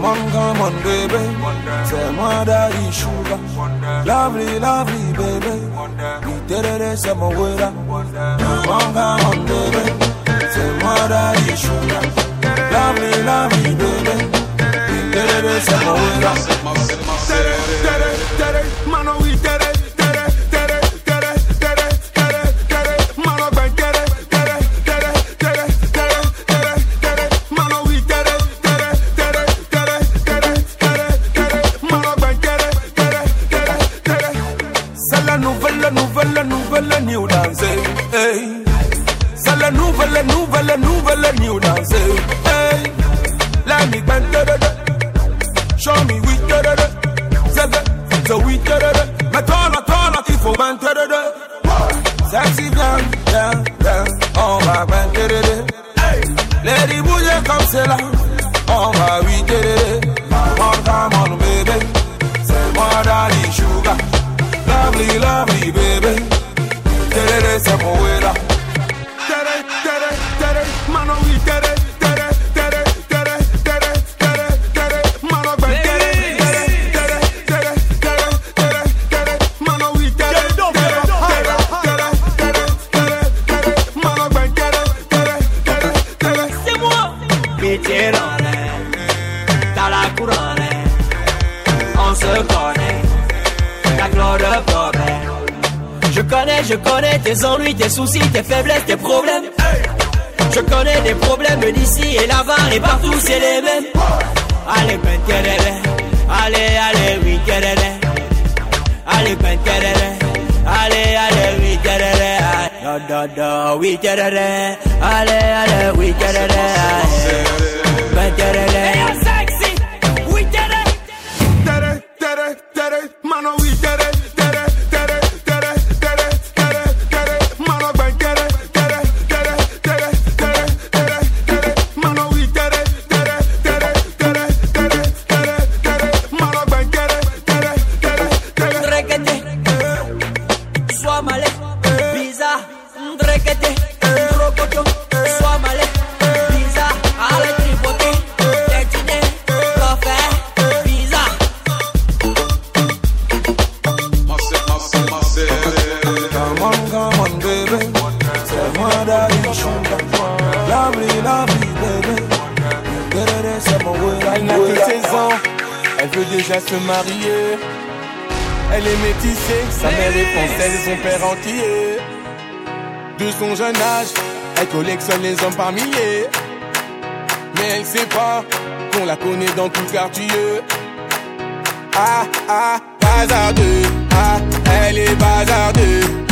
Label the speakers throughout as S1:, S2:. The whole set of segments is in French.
S1: Come on, come on, baby. C'est moi daddy sugar. Lovely, lovely, baby. Iterere, c'est mon wera. Come on, come on, baby. C'est moi daddy sugar. Lovely, lovely, baby. Iterere, c'est mon wera. Tere, C'est la nouvelle, nouvelle, nouvelle new dance, hey. Let me gwen, tere, tere. Show me we tere, tere. C'est so we tere, tere. Mais toi, là, toi, là, qu'il faut gwen, tere, tere. Sexy bien, bien, bien, on va gwen, tere, tere. Lady bouger comme c'est là, on va oui, tere, tere. Come on, come on, baby. C'est moi, daddy, sugar?
S2: Dans la couronne On se connaît La gloire de problème Je connais, je connais tes ennuis, tes soucis, tes faiblesses, tes problèmes Je connais des problèmes d'ici et là-bas et partout c'est les mêmes Allez, ben. Allez, allez, oui. Allez, ben. Allez, allez, oui. Da, da, da, oui. Allez, allez, oui. Ben,
S3: no, we get it. Déjà se marier. Elle est métissée, sa mère est française son père entier. De son jeune âge, elle collectionne les hommes par milliers. Mais elle sait pas qu'on la connaît dans tout quartier. Ah ah, bazardeux, ah, elle est bazardeux.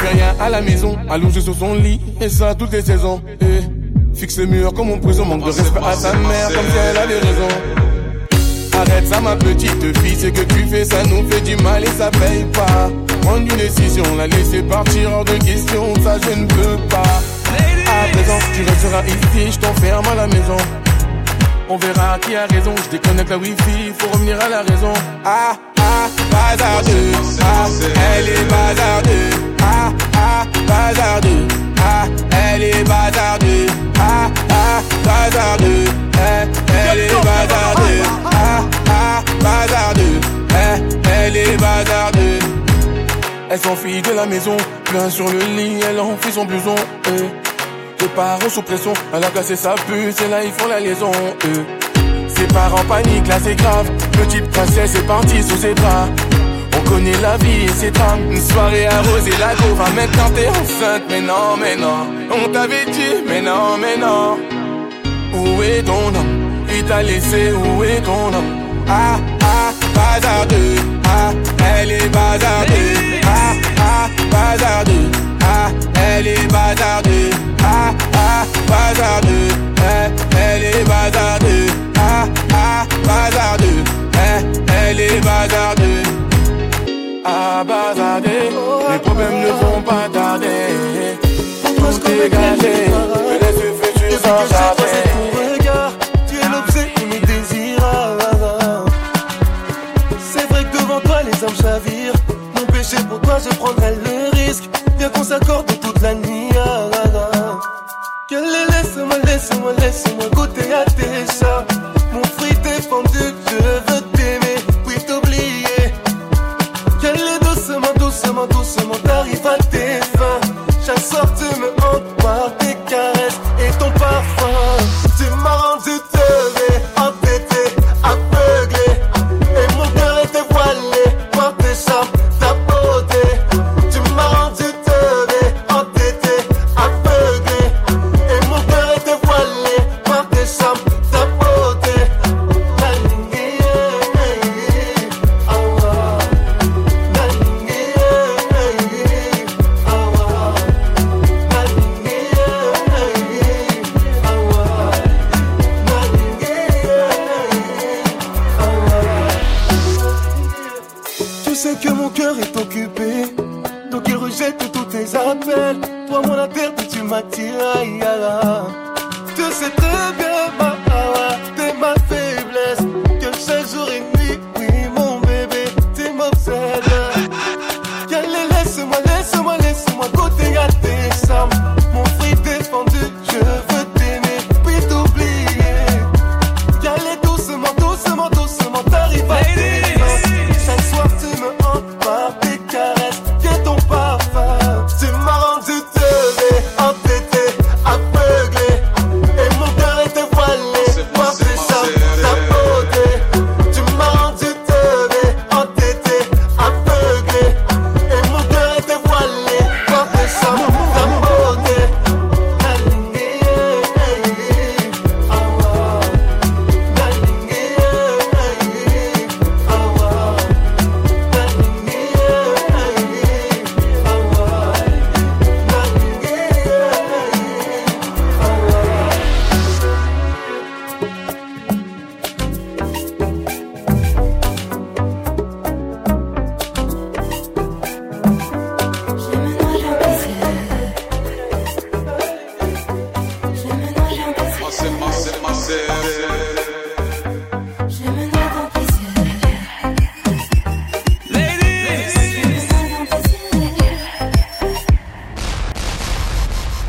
S3: Elle fait rien à la maison, allongée sur son lit, et ça toutes les saisons. Eh, fixe le mur comme en prison, manque de respect à sa mère, comme si elle avait raison. Arrête ça ma petite fille, ce que tu fais ça nous fait du mal et ça paye pas. Prendre une décision, la laisser partir hors de question, ça je ne peux pas. À présent tu resteras ici, je t'enferme à la maison. On verra qui a raison, je déconnecte la wifi, faut revenir à la raison. Ah ah, bazardeux, ah, elle est bazardeux Ah ah, bazardeux, ah, elle est bazardeux. Ah ah, bazardeux, eh, elle est bazardeux. Ah ah, bazardeux, eh, elle est bazardeux. Elle s'enfuit de la maison, plein sur le lit, elle enfuit son blouson eh. Les parents sous pression, elle a cassé sa puce et là ils font la liaison eh. Ses parents paniquent, là c'est grave. Petite princesse est partie sous ses bras On connaît la vie et ses drames Une soirée arrosée, la go va maintenant t'es enceinte. Mais non, mais non On t'avait dit, mais non, mais non. Où est ton homme Il t'a laissé, où est ton homme Ah, ah, bazardeux. Ah, elle est bazardeux. Ah, ah, bazardeux. Ah, elle est bazardeux. Ah, ah, bazardeux. Eh, elle est bazardeux. Ah, ah, bazardeux. Eh, elle est bazardeux
S4: Laisse-moi, laisse-moi, laisse-moi goûter à tes chats. Mon fruit défendu, je veux cœur est occupé, donc il rejette tous tes appels. Toi, mon interdit, tu
S5: m'attires, aïe,
S6: Tu sais très bien,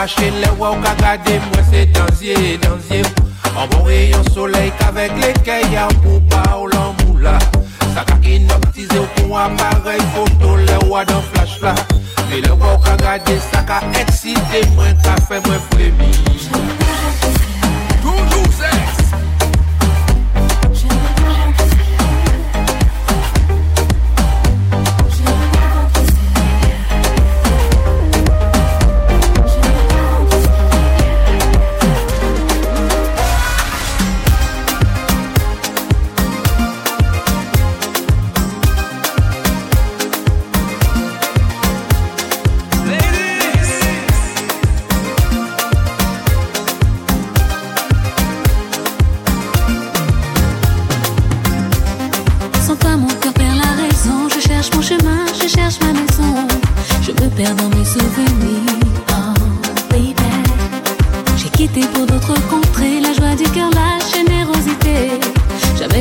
S6: mache le waw ka gade mwen se danzye, danzye An bon reyon soley kavek le keya pou pa ou lan mou la Sa ka inoptize ou pou
S7: aparey foto le waw dan flash la Me le waw ka gade sa ka eksite mwen ka fe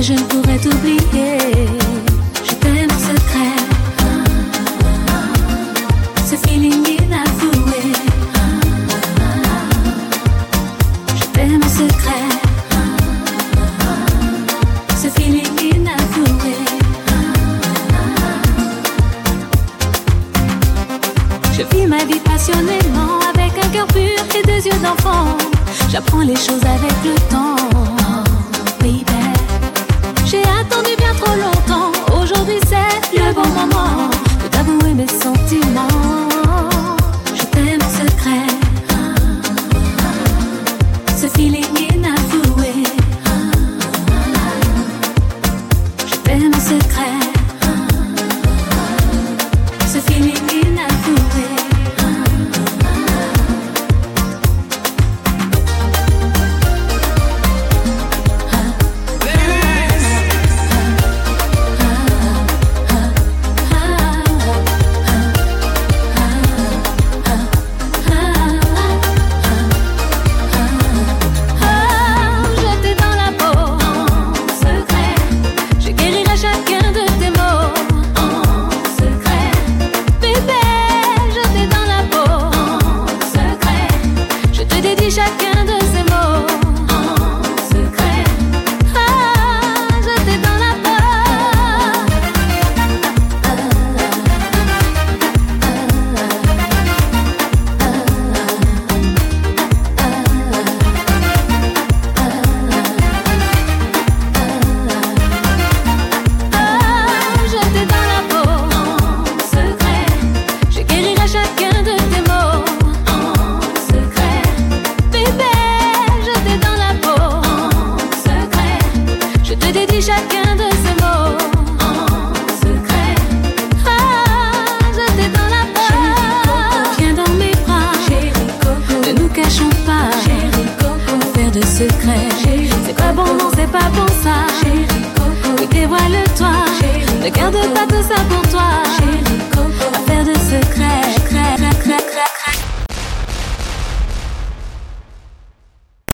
S7: je ne pourrais t'oublier. Je t'aime en secret. Ce feeling inavoué. Je t'aime en secret. Ce feeling inavoué. Je vis ma vie passionnément avec un cœur pur et des yeux d'enfant. J'apprends les choses avec le temps. solo